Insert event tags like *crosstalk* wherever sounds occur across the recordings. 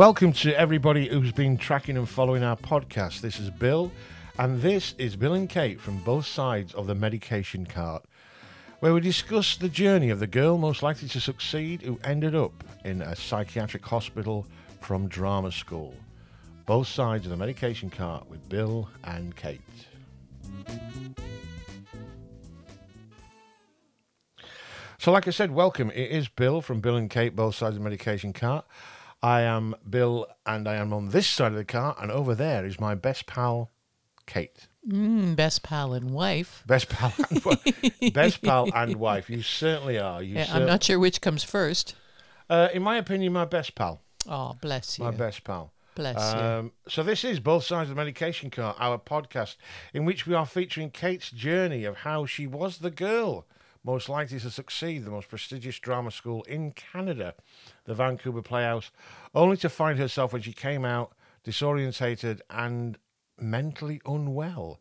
Welcome to everybody who's been tracking and following our podcast. This is Bill, and this is Bill and Kate from both sides of the medication cart, where we discuss the journey of the girl most likely to succeed who ended up in a psychiatric hospital from drama school. Both sides of the medication cart with Bill and Kate. So, like I said, welcome. It is Bill from Bill and Kate, both sides of the medication cart. I am Bill, and I am on this side of the car, and over there is my best pal, Kate. Mm, best pal and wife. Best pal, and wi- *laughs* best pal and wife. You certainly are. You Yeah, cer- I'm not sure which comes first. Uh, in my opinion, my best pal. Oh, bless you. My best pal. Bless you. Um, so this is both sides of the medication Car, our podcast, in which we are featuring Kate's journey of how she was the girl most likely to succeed the most prestigious drama school in Canada, the Vancouver Playhouse, only to find herself when she came out disorientated and mentally unwell.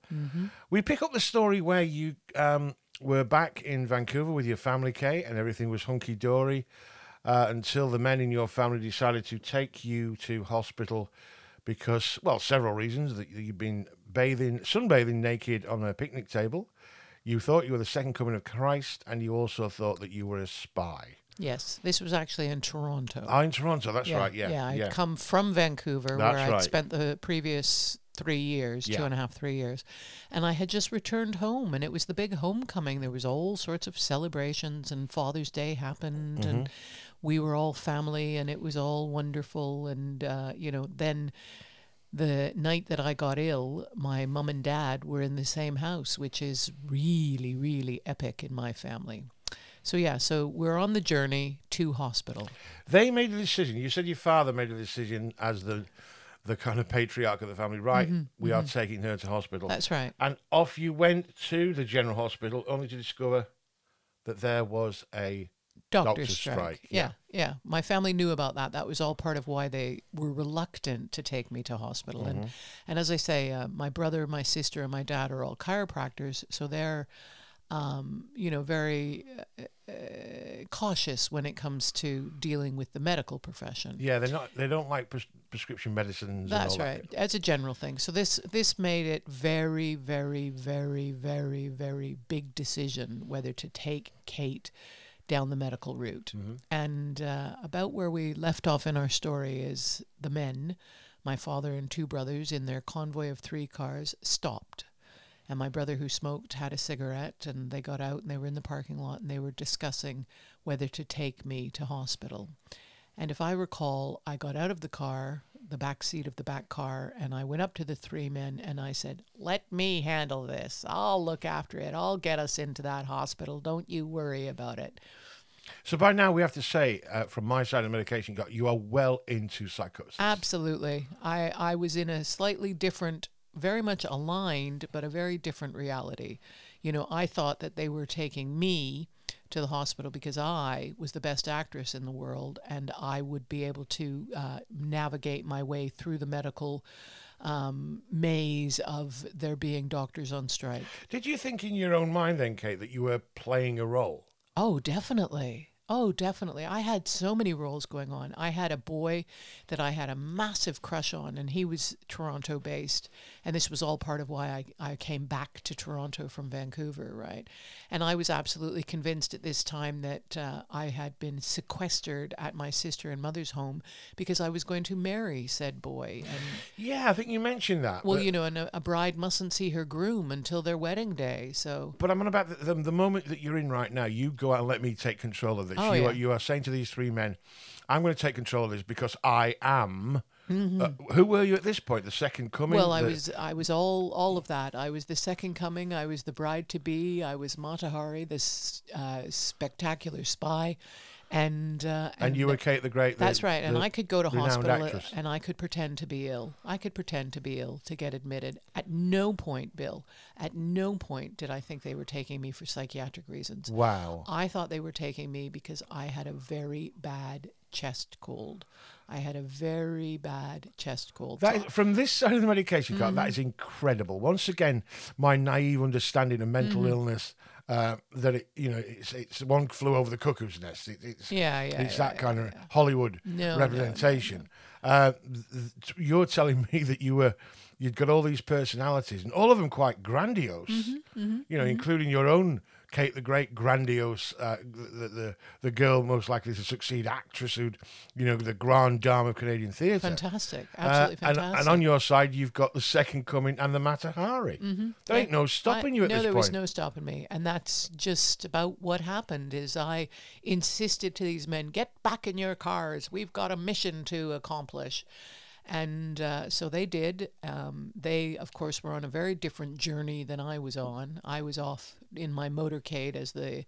We pick up the story where you um, were back in Vancouver with your family, Kate, and everything was hunky dory uh, until the men in your family decided to take you to hospital because, well, several reasons that you've been bathing, sunbathing naked on a picnic table. You thought you were the second coming of Christ, and you also thought that you were a spy. yes, this was actually in Toronto. Oh, in Toronto, that's right. Yeah, yeah. I'd yeah. come from Vancouver, That's where I'd right. spent the previous three years, Yeah. two and a half, three years, and I had just returned home, and it was the big homecoming. There was all sorts of celebrations, and Father's Day happened, and Mm-hmm. we were all family, and it was all wonderful. And uh, you know, then the night that I got ill, my mum and dad were in the same house, which is really, really epic in my family. So yeah, so we're on the journey to hospital. They made a decision. You said your father made a decision as the the kind of patriarch of the family. Right, we are taking her to hospital. Mm-hmm, That's right. And off you went to the general hospital, only to discover that there was a Doctor Doctor's strike. strike, Yeah, yeah. My family knew about that. That was all part of why they were reluctant to take me to hospital. Mm-hmm. And and as I say, uh, my brother, my sister, and my dad are all chiropractors, so they're, um, you know, very uh, uh, cautious when it comes to dealing with the medical profession. yeah. They're not. They don't like pres- prescription medicines. That's and all right. As a general thing. So this this made it very, very, very, very, very big decision whether to take Kate down the medical route. And uh, about where we left off in our story is the men, my father and two brothers in their convoy of three cars, stopped. And my brother who smoked had a cigarette and they got out and they were in the parking lot and they were discussing whether to take me to hospital. And if I recall, I got out of the car, the back seat of the back car, and I went up to the three men and I said, Let me handle this. I'll look after it. I'll get us into that hospital. Don't you worry about it. So by now we have to say, uh, from my side of the medication, got you are well into psychosis. Absolutely. I, I was in a slightly different, very much aligned, but a very different reality. You know, I thought that they were taking me to the hospital because I was the best actress in the world and I would be able to uh, navigate my way through the medical um, maze of there being doctors on strike. Did you think in your own mind then, Kate, that you were playing a role? Oh, definitely. Oh, definitely. I had so many roles going on. I had a boy that I had a massive crush on, and he was Toronto based. And this was all part of why I, I came back to Toronto from Vancouver, right? And I was absolutely convinced at this time that uh, I had been sequestered at my sister and mother's home because I was going to marry said boy. And Yeah, I think you mentioned that. well, you know, and a, a bride mustn't see her groom until their wedding day. So but I'm on about the, the, the moment that you're in right now. You go out and let me take control of this. Oh, you, yeah. are, you are saying to these three men, I'm going to take control of this because I am. Uh, who were you at this point? The second coming? Mm-hmm. Well, I The- was I was all all of that. I was the second coming. I was the bride to be. I was Mata Hari, this uh, spectacular spy, and uh, And you were Kate the Great. the- that's right. And I could go to hospital actress. and I could pretend to be ill. I could pretend to be ill to get admitted. At no point, Bill, at no point did I think they were taking me for psychiatric reasons. Wow. I thought they were taking me because I had a very bad chest cold. I had a very bad chest cold. That is, from this side of the medication card, that is Mm-hmm. incredible. Once again, my naive understanding of mental Mm-hmm. illness, uh, that it, you know, it's, it's one flew over the cuckoo's nest. It, it's Yeah, yeah, it's yeah, that kind yeah, of Hollywood No, no, no, representation. Uh, you're telling *laughs* me that you were you'd got all these personalities, and all of them quite grandiose. Mm-hmm, you know, including your own Kate the Great, grandiose, uh, the, the the girl most likely to succeed, actress who'd, you know, the grande dame of Canadian theatre. Fantastic, Uh, absolutely and, fantastic. and on your side, you've got the second coming and the Mata Hari. There ain't no stopping I- you at no, this there was no stopping me, and that's just about what happened. Is I insisted to these men, "Get back in your cars. We've got a mission to accomplish." And uh, so they did. Um, they, of course, were on a very different journey than I was on. I was off in my motorcade as the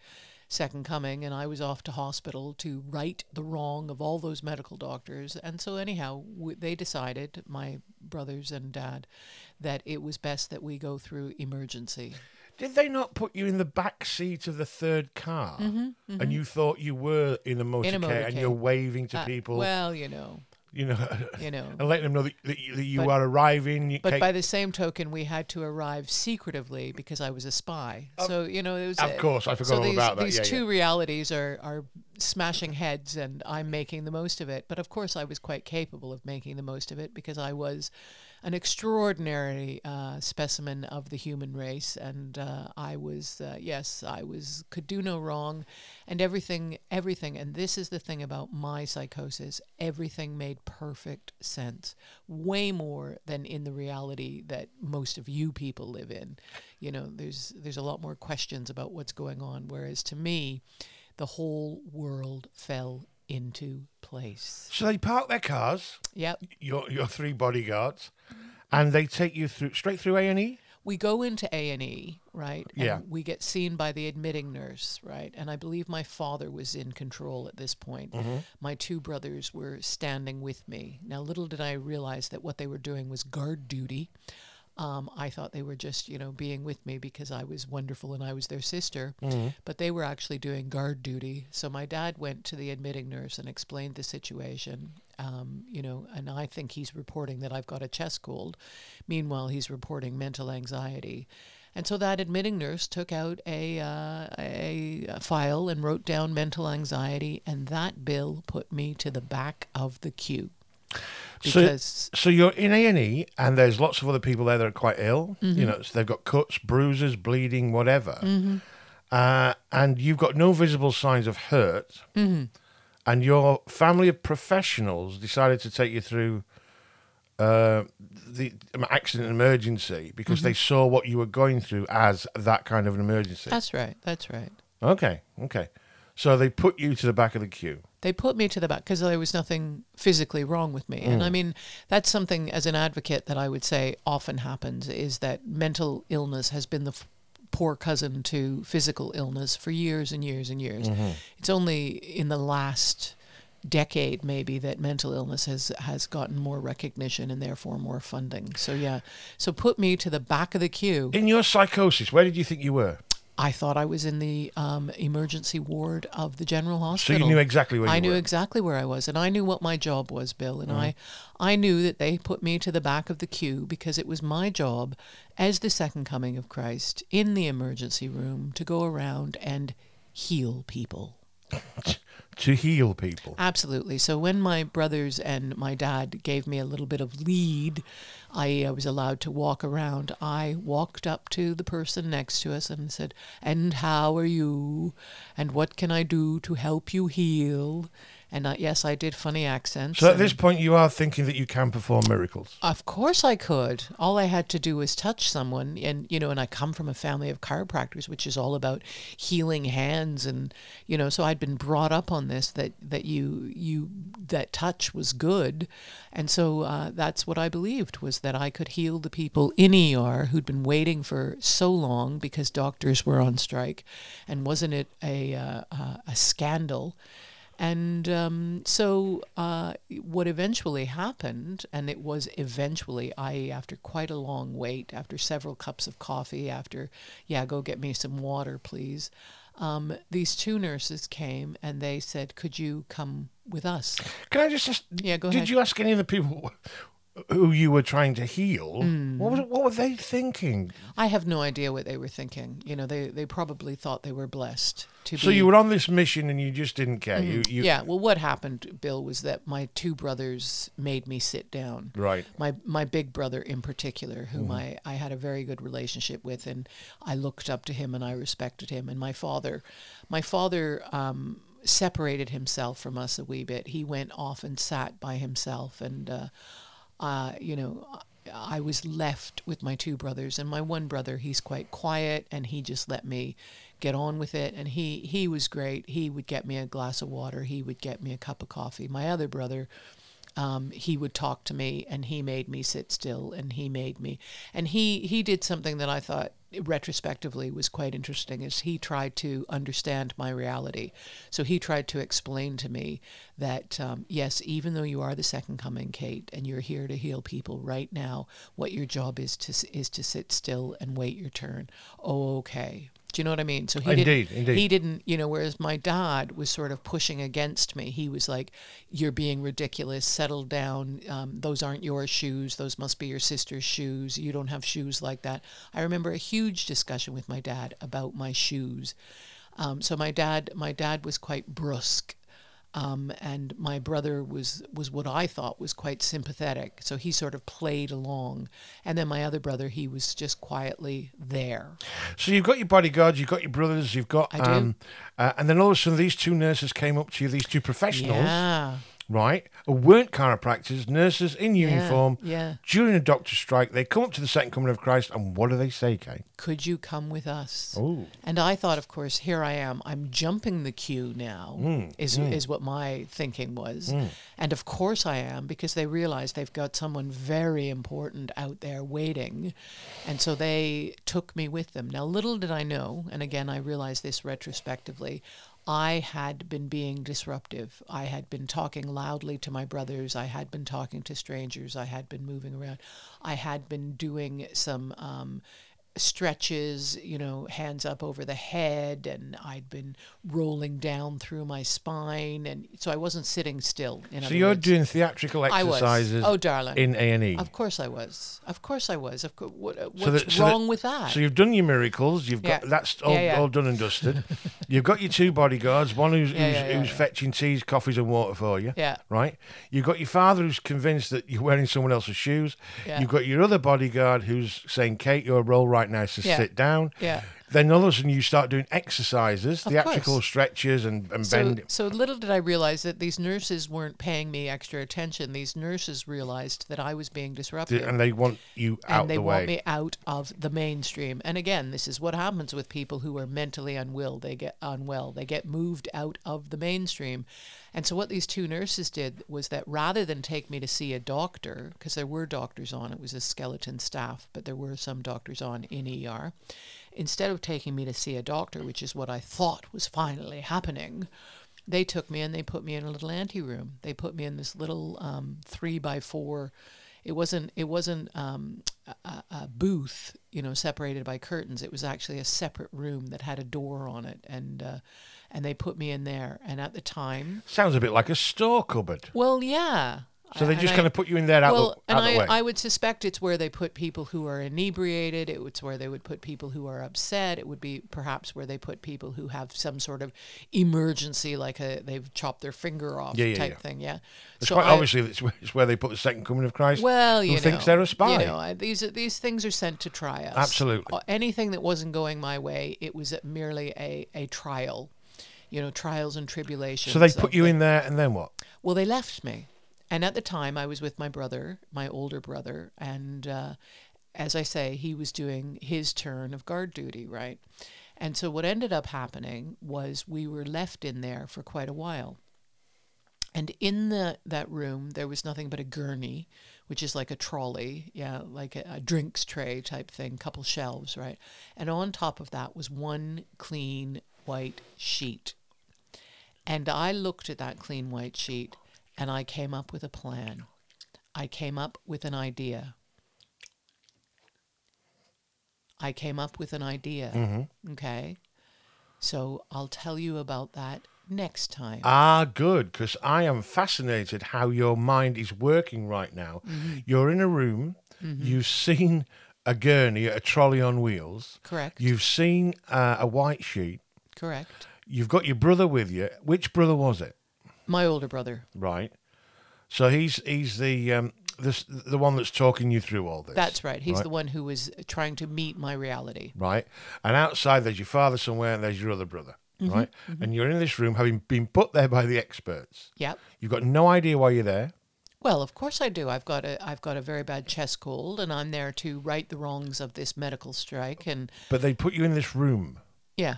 second coming, and I was off to hospital to right the wrong of all those medical doctors. And so, anyhow, w- they decided, my brothers and dad, that it was best that we go through emergency. Did they not put you in the back seat of the third car, and you thought you were in a motorcade, Mm-hmm, In a and you're waving to Uh, people, well, you know, you know, you know. *laughs* and letting them know that, that you, that you But- are arriving? You But by the same token, we had to arrive secretively because I was a spy. so you know, it was. of a- course, I forgot so all these, about that. These yeah, two yeah. realities are are smashing heads, and I'm making the most of it. But of course, I was quite capable of making the most of it because I was an extraordinary uh, specimen of the human race, and uh, I was uh, yes, I was could do no wrong, and everything, everything. And this is the thing about my psychosis: everything made perfect sense, way more than in the reality that most of you people live in. You know, there's there's a lot more questions about what's going on, whereas to me, the whole world fell into place. So they park their cars, Yep. your your three bodyguards, and they take you through straight through A and E. we go into A and E, right? And Yeah. We get seen by the admitting nurse, right? And I believe my father was in control at this point. Mm-hmm. My two brothers were standing with me. Now, little did I realize that what they were doing was guard duty. Um, I thought they were just, you know, being with me because I was wonderful and I was their sister, but they were actually doing guard duty. So my dad went to the admitting nurse and explained the situation, um, you know, and I think he's reporting that I've got a chest cold. Meanwhile, he's reporting mental anxiety. And so that admitting nurse took out a, uh, a, a file and wrote down mental anxiety, and that bill put me to the back of the queue. So- Because So you're in A and E, and there's lots of other people there that are quite ill. Mm-hmm. You know, so they've got cuts, bruises, bleeding, whatever, uh, and you've got no visible signs of hurt. Mm-hmm. And your family of professionals decided to take you through uh, the um, accident and emergency because Mm-hmm. they saw what you were going through as that kind of an emergency. that's right, that's right. okay, okay. So they put you to the back of the queue. They put me to the back because there was nothing physically wrong with me. And mm. I mean, that's something as an advocate that I would say often happens is that mental illness has been the f- poor cousin to physical illness for years and years and years. Mm-hmm. It's only in the last decade maybe that mental illness has has gotten more recognition and therefore more funding. So yeah. So put me to the back of the queue. In your psychosis, where did you think you were? I thought I was in the um, emergency ward of the general hospital. So you knew exactly where you I knew were. exactly where I was, and I knew what my job was, Bill. And I, I knew that they put me to the back of the queue because it was my job, as the second coming of Christ, in the emergency room to go around and heal people. *laughs* to heal people. Absolutely. So when my brothers and my dad gave me a little bit of lead, I, I was allowed to walk around. I walked up to the person next to us and said, "And how are you? And what can I do to help you heal?" And I, yes, I did funny accents. So at this point, you are thinking that you can perform miracles. of course I could. All I had to do was touch someone and you know, and I come from a family of chiropractors which is all about healing hands and you know, so I'd been brought up on this that that you you that touch was good. And so uh, that's what I believed was that I could heal the people in ER who'd been waiting for so long because doctors were on strike and wasn't it a uh, uh, a scandal and um, so, uh, what eventually happened, and it was eventually, i.e., after quite a long wait, after several cups of coffee, after, yeah, go get me some water, please. Um, these two nurses came and they said, Could you come with us? Can I just ask? Yeah, go did ahead. you ask any of the people who you were trying to heal. Hmm. What was what were they thinking? I have no idea what they were thinking. You know, they, they probably thought they were blessed to So be. you were on this mission and you just didn't care. You, you yeah. Well, what happened, Bill, was that my two brothers made me sit down. right. My my big brother in particular, whom I, I had a very good relationship with, and I looked up to him and I respected him. And my father, my father um, separated himself from us a wee bit. He went off and sat by himself, and uh, uh, you know, I was left with my two brothers, and my one brother, he's quite quiet, and he just let me get on with it, and he he was great. He would get me a glass of water, he would get me a cup of coffee. My other brother, um, he would talk to me, and he made me sit still, and he made me, and he he did something that I thought retrospectively was quite interesting is he tried to understand my reality. So he tried to explain to me that um, yes even though you are the second coming kate and you're here to heal people right now what your job is to is to sit still and wait your turn. Oh okay do you know what I mean? So he Indeed, didn't. indeed. He didn't. You know, whereas my dad was sort of pushing against me. He was like, "You're being ridiculous. Settle down. Um, those aren't your shoes. Those must be your sister's shoes. You don't have shoes like that." I remember a huge discussion with my dad about my shoes. Um, so my dad, my dad was quite brusque. Um, and my brother was was what I thought was quite sympathetic, so he sort of played along. And then my other brother, he was just quietly there. So you've got your bodyguards, you've got your brothers, you've got, I do. um, uh, and then all of a sudden these two nurses came up to you, these two professionals, Yeah, right, weren't chiropractors, nurses in uniform. Yeah. During a doctor's strike, they come up to the second coming of Christ, and what do they say, Kate? Could you come with us? Oh, And I thought, of course, here I am. I'm jumping the queue now. Mm, is is what my thinking was, and of course I am because they realize they've got someone very important out there waiting, and so they took me with them. Now, little did I know, and again I realize this retrospectively. I had been being disruptive. I had been talking loudly to my brothers. I had been talking to strangers. I had been moving around. I had been doing some um, stretches, you know, hands up over the head, and I'd been rolling down through my spine, and so I wasn't sitting still. So you're words. doing theatrical exercises Oh, darling. in A and E. Of course I was. Of course I was. Of course. What, uh, what's So that- so that- wrong with that? So you've done your miracles. You've got that's all, Yeah, yeah. all done and dusted. *laughs* you've got your two bodyguards. One who's Yeah, who's, yeah, yeah, who's yeah. fetching teas, coffees, and water for you. yeah. Right. You've got your father who's convinced that you're wearing someone else's shoes. Yeah. You've got your other bodyguard who's saying, "Kate, you're a role right now is to Yeah. sit down." Yeah. Then all of a sudden you start doing exercises, Of theatrical course. stretches, and and So, bend. so little did I realize that these nurses weren't paying me extra attention. These nurses realized that I was being disrupted. And they want you out and they the want me out of the mainstream. And again, this is what happens with people who are mentally unwell. They get unwell. They get moved out of the mainstream. And so what these two nurses did was that rather than take me to see a doctor, because there were doctors on, it was a skeleton staff, but there were some doctors on in ER. Instead of taking me to see a doctor, which is what I thought was finally happening, they took me and they put me in a little anteroom. They put me in this little um, three by four. It wasn't. It wasn't um, a, a booth, you know, separated by curtains. It was actually a separate room that had a door on it, and uh, and they put me in there. And at the time, Sounds a bit like a store cupboard. well, yeah. So they just kind of put you in there out, well, and the way. I, I would suspect it's where they put people who are inebriated. It's where they would put people who are upset. It would be perhaps where they put people who have some sort of emergency, like a, they've chopped their finger off Yeah, yeah, type yeah. thing. Yeah. it's So quite I- obviously it's where, it's where they put the second coming of Christ. well, you who know, thinks they're a spy. You know, I, these are- these things are sent to try us. Absolutely. Anything that wasn't going my way, it was merely a, a trial. You know, trials and tribulations. so they put you the- in there, and then what? Well, they left me. And at the time, I was with my brother, my older brother. And uh, as I say, he was doing his turn of guard duty, right? And so what ended up happening was we were left in there for quite a while. And in the that room, there was nothing but a gurney, which is like a trolley, yeah, like a, a drinks tray type thing, couple shelves, right? And on top of that was one clean white sheet. And I looked at that clean white sheet and I came up with a plan. I came up with an idea. I came up with an idea. Mm-hmm. Okay. So I'll tell you about that next time. Ah, good, because I am fascinated how your mind is working right now. Mm-hmm. You're in a room, you've seen a gurney, a trolley on wheels, Correct. you've seen uh, a white sheet, Correct. you've got your brother with you. Which brother was it? My older brother. Right. So he's he's the um, the the one that's talking you through all this. That's right. He's Right. the one who was trying to meet my reality. right? And outside, there's your father somewhere, and there's your other brother, Mm-hmm, right? And you're in this room, having been put there by the experts. Yep. You've got no idea why you're there. Well, of course I do. I've got a I've got a very bad chest cold, and I'm there to right the wrongs of this medical strike. And But they put you in this room. yeah,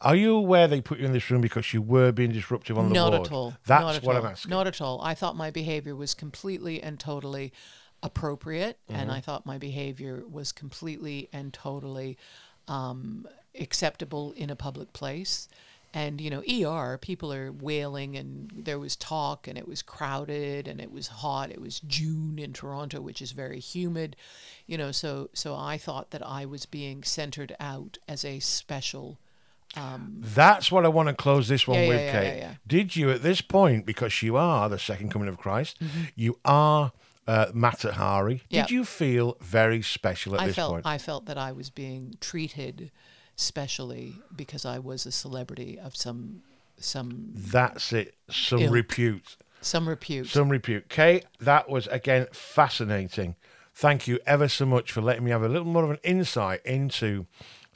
Are you aware they put you in this room because you were being disruptive on the not ward? at all. That's not at what all. I'm asking. Not at all. I thought my behavior was completely and totally appropriate, Mm-hmm. and I thought my behavior was completely and totally um, acceptable in a public place. And you know, ER people are wailing, and there was talk, and it was crowded, and it was hot. It was June in Toronto, which is very humid, you know. So, so I thought that I was being centered out as a special. That's what I want to close this one Yeah, with, yeah, Kate. yeah, yeah. Did you, at this point, because you are the second coming of Christ, you are uh, Mata Hari, Mm-hmm. Did you feel very special at I this felt point? I felt that I was being treated specially because I was a celebrity of some some That's it. Some Ill. repute. some repute. Some repute. Kate, that was again fascinating. Thank you ever so much for letting me have a little more of an insight into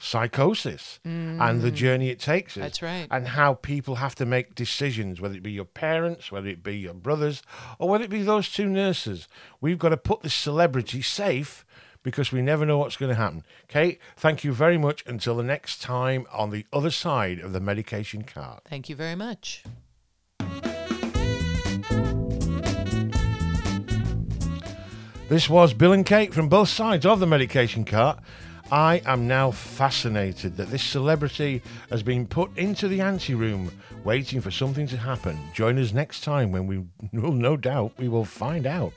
psychosis and the journey it takes us. Mm. That's right. And how people have to make decisions, whether it be your parents, whether it be your brothers, or whether it be those two nurses. We've got to put this celebrity safe because we never know what's going to happen. Kate, thank you very much. Until the next time on the other side of the medication cart. Thank you very much. This was Bill and Kate from both sides of the medication cart. I am now fascinated that this celebrity has been put into the anteroom waiting for something to happen. Join us next time when we will no doubt we will find out.